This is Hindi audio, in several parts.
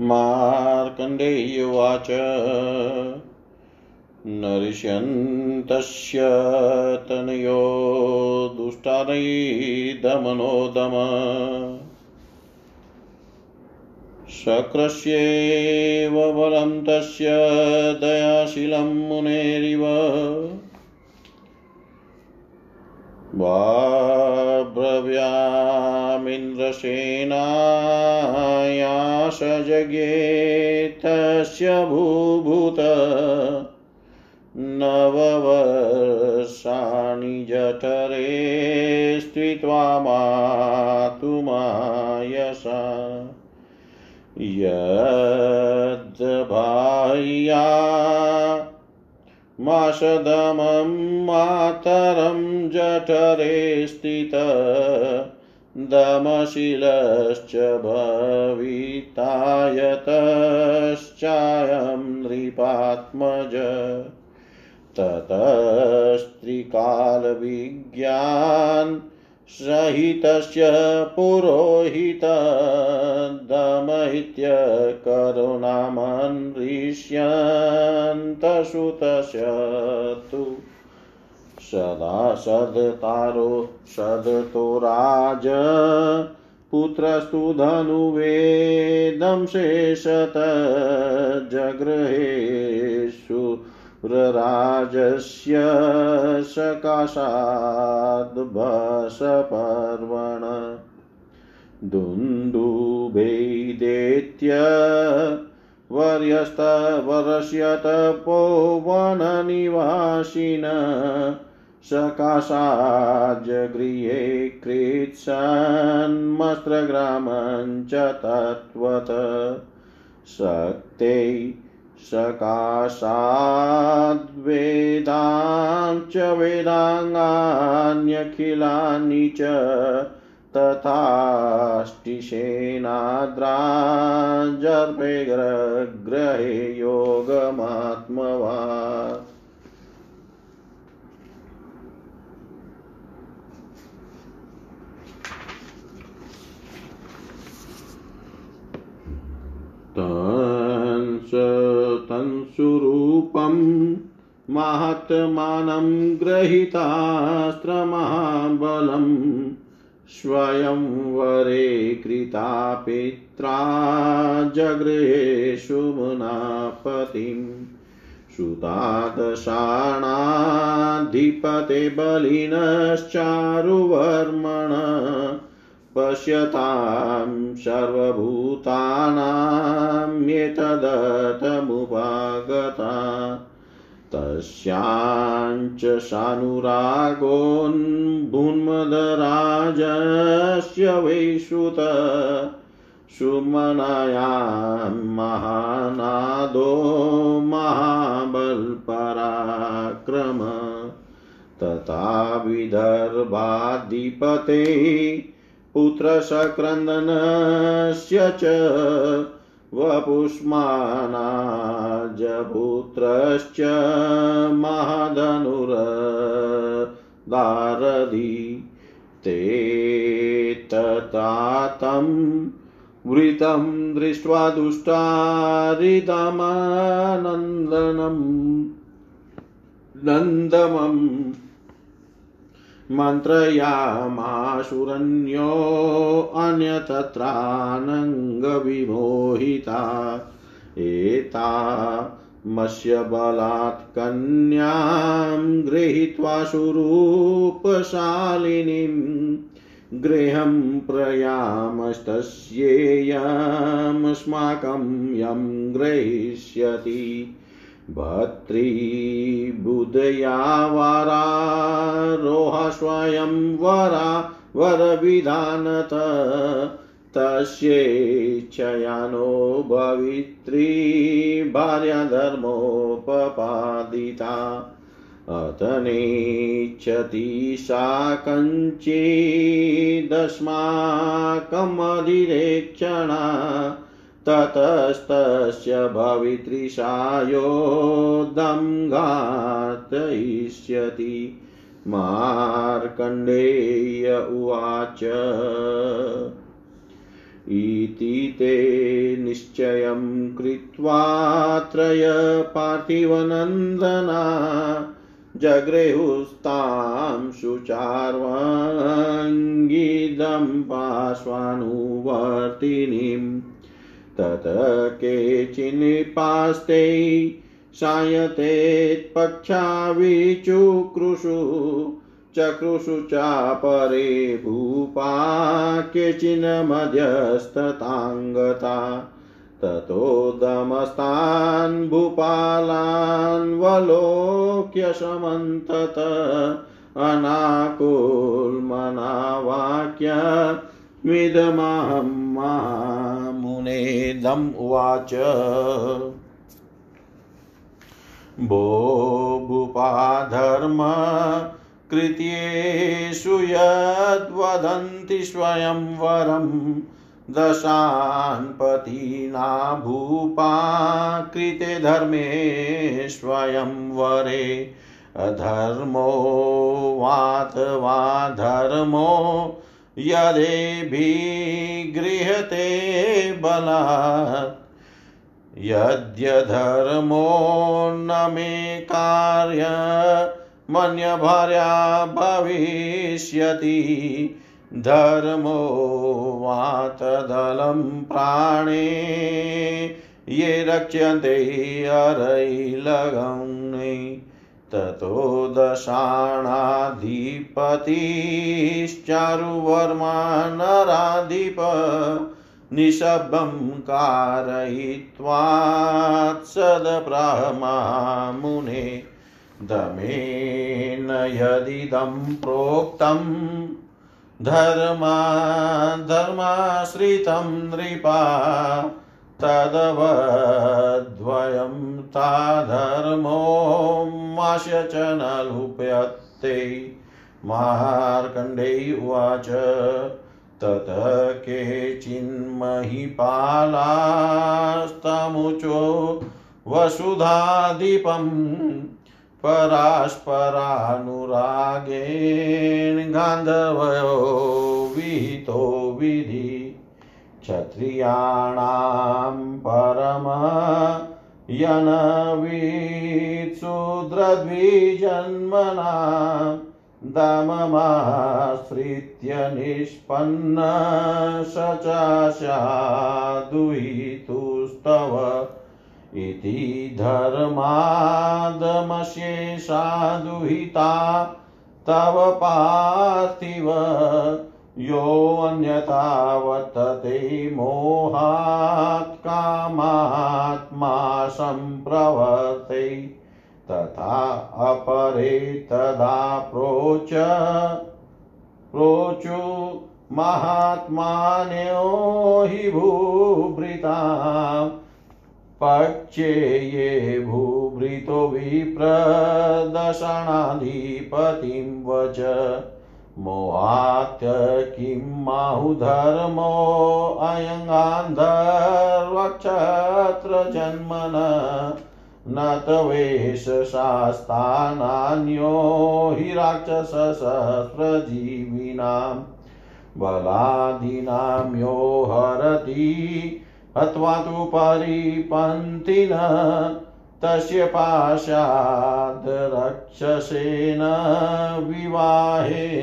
मार्कण्डेयुवाच नरिष्यन्तस्य तनयो दुष्टानैदमनोदम शक्रस्येव बलं तस्य दयाशीलं मुनेरिव। वाब्रव्यामिन्द्रसेनाया सजज्ञे तस्य भूभूत नववर्षाणि जठरे स्थित्वा मातुमायसा यद्बाह्या माषदमं मातरं जठरे स्थित दमशिलश्च भवितायतश्चायं नृपात्मज। ततस्त्रिकालविज्ञान् सहितस्य पुरोहितदमैत्यकरुणामन्विष्यन्तसुतस्य तु सदा सदतारो सदतो राज। पुत्रस्तु धनुवेदं शेषत जगृहेषु रराजस्य सकाशाद्भसपर्वण दुन्दुभेदेत्य वर्यस्तवरस्यत पौवननिवासिन सकाशाज्गृहे कृत्सन्मस्त्रग्रामञ्च तत्त्वत। शक्ते सकाशाद्वेदां च वेदाङ्गान्यखिलानि च तथाष्टिसेनाद्राजर्पे ग्रहे योगमात्मवा तंसुरूपं महात्मानं ग्रहीतास्त्रमहाबलं स्वयंवरे कृता पित्रा जगृहेषु मुनापतिं सुतादशाणाधिपते बलिनश्चारुवर्मण पश्यतां सर्वभूतानाम्येतदतमुपागता तस्याञ्च सानुरागोन्भुन्मदराजस्य वै श्रुत सुमनायां महानादो महाबलपराक्रम तथा विदर्भाधिपते पुत्रसक्रन्दनस्य च वपुष्मानाजपुत्रश्च महाधनुरदारधि ते ततातं वृतं दृष्ट्वा दुष्टारिदमानन्दनं नन्दमम् मन्त्रयामाशुरन्यो अन्यतत्रानङ्गविमोहिता। एता मस्य बलात् कन्यां गृहीत्वा सुरूपशालिनीं गृहं प्रयामस्तस्येयमस्माकं यं ग्रहीष्यति भर्तृबुधया वारारोहा स्वयं वरा वरविधानत तस्येच्छयानो भवित्री भार्याधर्मोपपादिता। अत नेच्छति सा कञ्चिदस्माकमधिरेक्षणा ततस्तस्य भवितृषायोद्धं घातयिष्यति मार्कण्डेय उवाच। इति ते निश्चयं कृत्वा त्रय पार्थिवनन्दना जग्रेहुस्तां शुचार्वाङ्गीदं पार्श्वानुवर्तिनीं तत केचिन्पास्ते सायतेत्पक्षाविचुक्रुषु चक्रुषु चापरे भूपा केचिन्मध्यस्तताङ्गता ततोदमस्तान् भूपालान्वलोक्य समन्तत अनाकुल्मनावाक्य मिदमाहं मुनेदम् उवाच। भो भूपाधर्म कृत्येषु यद्वदन्ति स्वयंवरम् दशान्पतिना भूपा कृते धर्मे स्वयंवरे अधर्मो वातवा धर्मो यदेभिगृहते बलात् यद्यधर्मो न मे कार्य मन्यभार्या भविष्यति। धर्मो वातदलं प्राणे ये रक्ष्यन्ते अरैलगौणे ततो दशाणाधिपतिश्चारुवर्मा नराधिप निशब्दं कारयित्वात्सदप्रामामुने दमेन यदिदं प्रोक्तम् धर्मा धर्माश्रितं नृपा तदवद्वयं ताधर्मो च न लुप्यते मार्कण्डे उवाच तत केचिन्महिपालास्तमुचो वसुधाधिपम् परास्परानुरागेण गान्धर्वयो विहितो विधि। क्षत्रियाणां परम यनवीत्सुद्रद्विजन्मना दममाश्रित्य निष्पन्न स चाशादुहितुस्तव इति धर्मादमशेषा दुहिता तव पार्थिव योऽन्यथा वर्तते मोहात् कामात्मा सम्प्रवर्ते तथा अपरे तदा प्रोच प्रोचु महात्मान्यो हि भूभृताम् पक्षे ये भूभृतो विप्रदशनाधिपतिं वच मोहात् किं माहुधर्मोऽयङ्गान्धर्वक्षत्रजन्मन न तवेशशास्तानान्यो हि राक्षससहस्रजीविनां बलादीनां यो हरति हत्वा तु परिपन्थिन। तस्य पाशाद् विवाहेनावनीश्वरा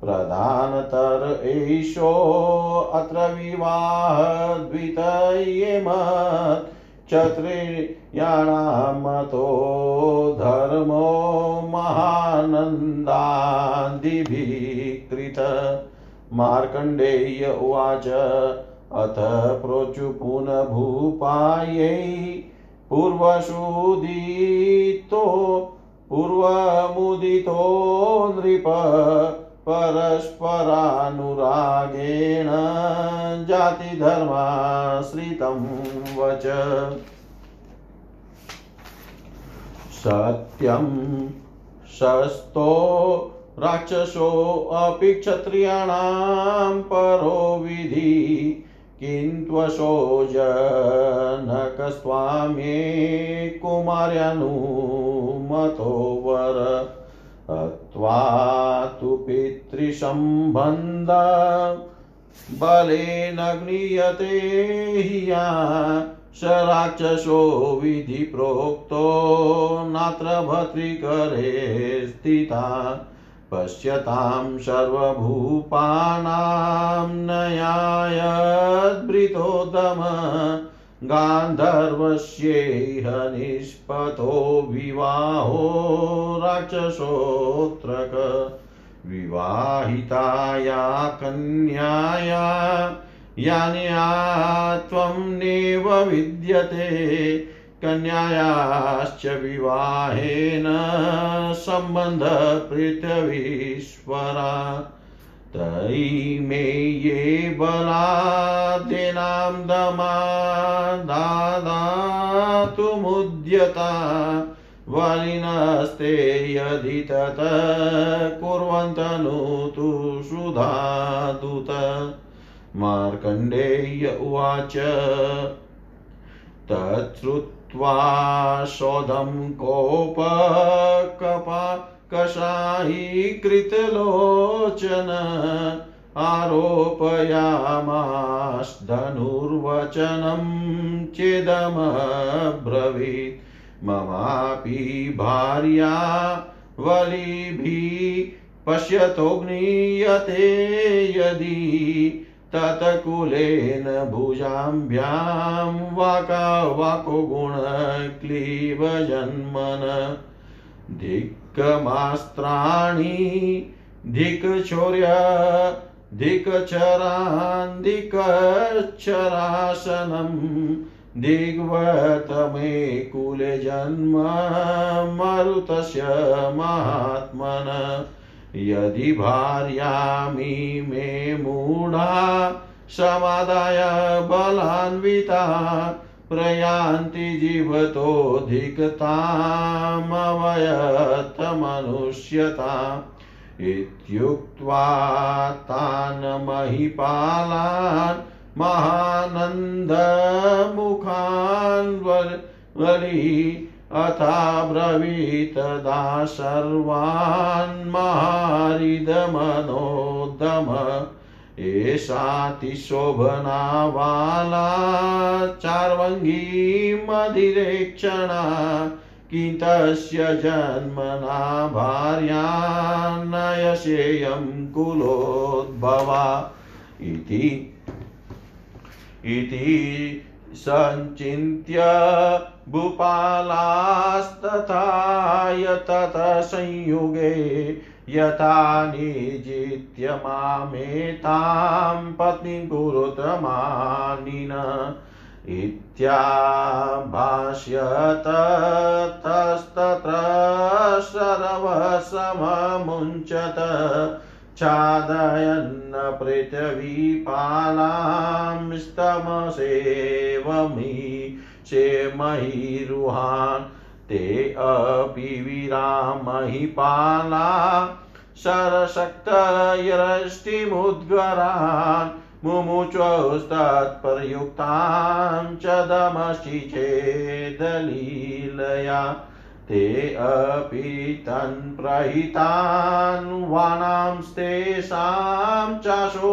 प्रधानतर एषोऽत्र विवाहद्वितयेमत् क्षत्रियाणामतो धर्मो महानन्दादिभिः मार्कण्डेय उवाच अथ प्रोचु पुनः भूपायै पूर्वसुदितो पूर्वमुदितो नृप परस्परानुरागेण जातिधर्माश्रितं वच। सत्यं शस्तो राक्षसोऽपि क्षत्रियाणां परो विधि किन्त्वशो जनकस्वाम्ये कुमार्यानुमतो वर त्वा तु पितृसम्बन्ध बलेनग्नीयते हिया स राक्षसो विधिप्रोक्तो नात्र भर्तृकरे स्थिता पश्यतां सर्वभूपानां नयायद्भृतोदम गान्धर्वस्येह निष्पतो विवाहो राक्षसोऽत्रक विवाहिताया कन्याया यान्या त्वं नेव विद्यते कन्यायाश्च विवाहेन सम्बन्धपृथ्वीश्वरा त्रयीमे ये बलादेनां दमादातुमुद्यता वलिनस्ते यदि तत कुर्वन्तनु तु सुधादुत। मार्कण्डेय उवाच। तच्छ्रुत्वा शोधं कोपकपा कषायीकृतलोचन आरोपयामास् धनुर्वचनं चेदमब्रवीत्। ममापि भार्या वलिभिः पश्यतोऽग्नीयते यदि तत्कुलेन भुजाभ्यां वाका वाको गुणक्लीबजन्मन धिक्कमास्त्राणि धिक्चौर्य धिक्चरान्धिकच्छरासनम् दिग्वतमे कुले जन्म मरुतस्य महात्मन। यदि भार्यामि मे मूढा समादाय बलान्विता प्रयान्ति जीवतोऽधिकतामवयतमनुष्यता इत्युक्त्वा तान् महिपालान् महानन्दमुखान् वली अथाब्रवीतदा सर्वान् महारिदमनोदम एषातिशोभना वाला चार्वङ्गीमधिरेक्षणा कितस्य जन्मना भार्या नयसेयं कुलोद्भवा। इति सञ्चिन्त्य भूपालास्तथा यतत संयुगे यथा निजित्य मामेतां पत्नीं कुरुतमानिन इत्याभाष्यत तस्तत्र सर्वसममुञ्चत छादयन्न पृथिवीपालां स्तमसेवमी शेमहिरुहान्। ते अपि विरामहिपाला सरशक्तयष्टिमुद्गरान् मुमुचोस्तत्पर्युक्तां च दमसि चेदलीलया। ते अपि तन्प्रहितान् वाणांस्तेषां चाशो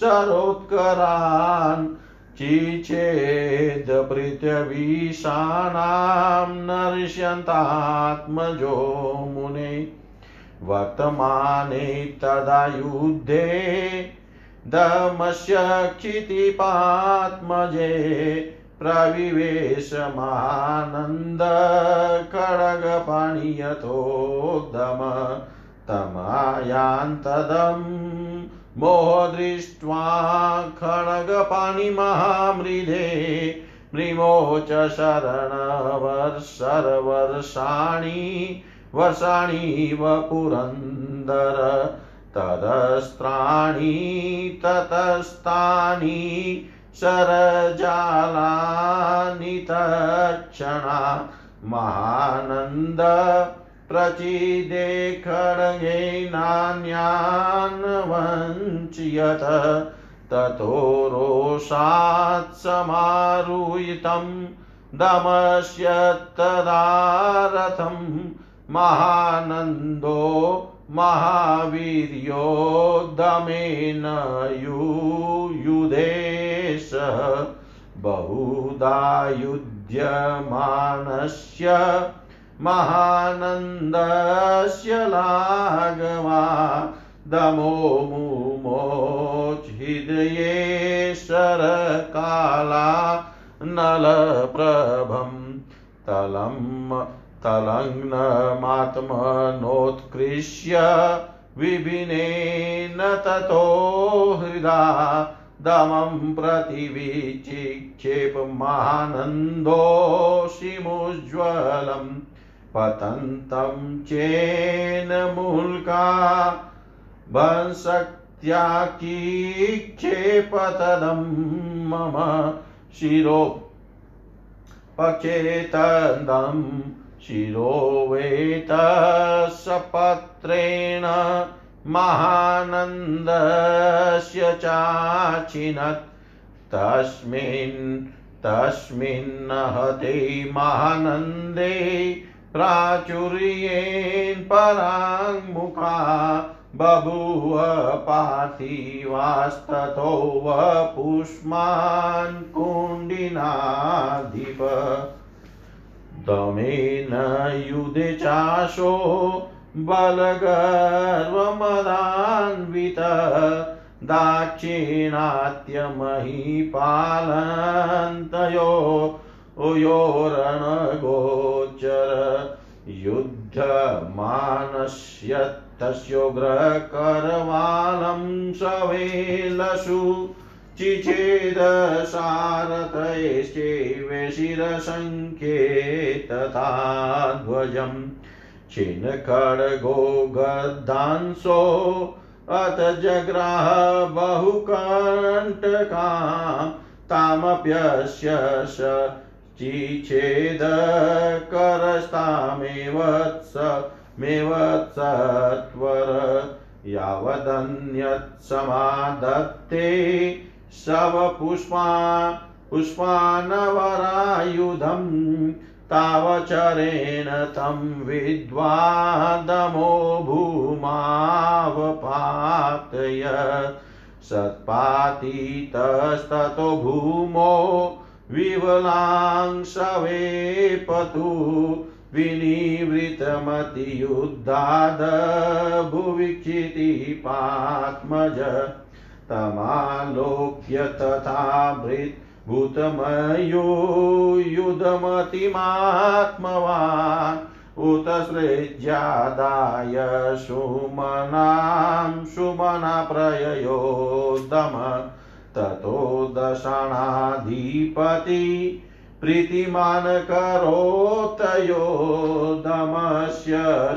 सरोत्करान् चिचेद नरिष्यन्तात्मजो मुने। वर्तमाने तदा युद्धे दमस्य क्षितिपात्मजे प्रविवेशमानन्द खड्गपाणियतोदम तमायान्तदं मोहदृष्ट्वा खड्गपाणिमहामृधे मृमोच शरणवर्षर्वर्षाणि वर्षाणिव पुरन्दर तदस्त्राणि ततस्तानि शरजालानि तक्षणा महानन्द प्रचिदे खड्गेनान्यान् वञ्चयत ततो रोषात् समारुयितं दमस्य तदा रथं महानन्दो महावीर्योद्दमेन युयुधे सः बहुधा युध्यमानस्य महानन्दस्य लाघवा दमो मुमोचहृदये शरकाला नलप्रभं तलं तलग्नमात्मनोत्कृष्य विभिनेन ततो हृदा दमं प्रतिविचिक्षेपमानन्दोषिमुज्ज्वलम् पतन्तं चेन मूल्का भंसत्याकीक्षेपतदं मम शिरो। पचेतदं शिरो वेतसपत्रेण महानन्दस्य चाचिनत्। तस्मिन् तस्मिन्नहते महानन्दे प्राचुर्येण पराङ्मुखा बभूव पार्थिवास्ततो वपुष्मान् कुण्डिनाधिप। दमेन युधे चाशो बलगर्वमदान्वित दाक्षिणात्यमहीपालन्तयो योरणगोचर युद्धमानस्य तस्योग्रकरवालं सवेलसु चिचेदसारथयश्चैव शिरसङ्ख्ये तथा ध्वजम् छिन्नखड्गो गद्धांसो अथ जग्राह बहुकण्टकां तामप्यस्य स चिच्छेदकरस्तामेव मेवत्सत्वर यावदन्यत्समादत्ते शवपुष्पा पुष्पानवरायुधम् तावचरेण तं विद्वादमो भूमावपातय। सत्पातितस्ततो भूमो विवलांशवेपतु विनिवृतमतियुद्धाद भुविक्षितिपात्मज तमालोक्य तथा भृत् भूतमयो युधमतिमात्मवान् उत सृज्यादाय सुमनां सुमना प्रययोदम ततो दशाणाधिपति प्रीतिमान् करोतयो दमस्य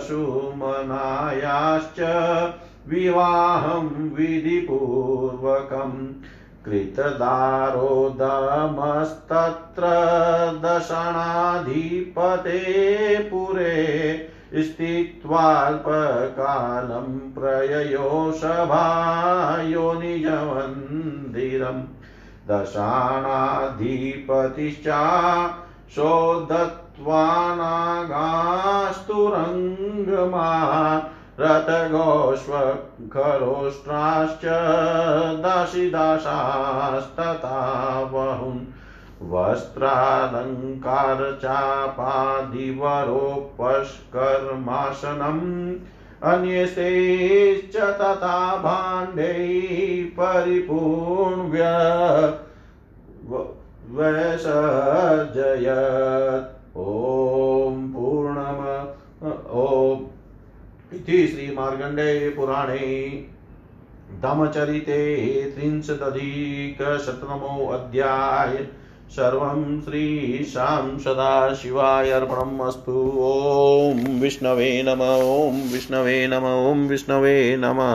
सुमनायाश्च विवाहं विधिपूर्वकम्। कृतदारोदमस्तत्र दशणाधिपते पुरे स्थित्वाल्पकालं प्रययो सभायो निजमन्दिरम्। दशाणाधिपतिश्चा शोदत्वानागास्तुरङ्गमा रथगोष्वखरोष्ट्राश्च दासिदासास्तथा बहुन् वस्त्रालङ्कारचापादिवरोपष्कर्मासनम् अन्यस्तेश्च तथा भाण्डै परिपूर्ण्य वैसर्जयत्। ॐ पूर्णम ॐ इति श्रीमार्गण्डेय पुराणे दमचरिते त्रिंशदधिकशततमोऽध्याय। सर्वं श्रीशां सदाशिवाय ॐ विष्णवे नम, ॐ विष्णवे नम, ॐ विष्णवे नमः।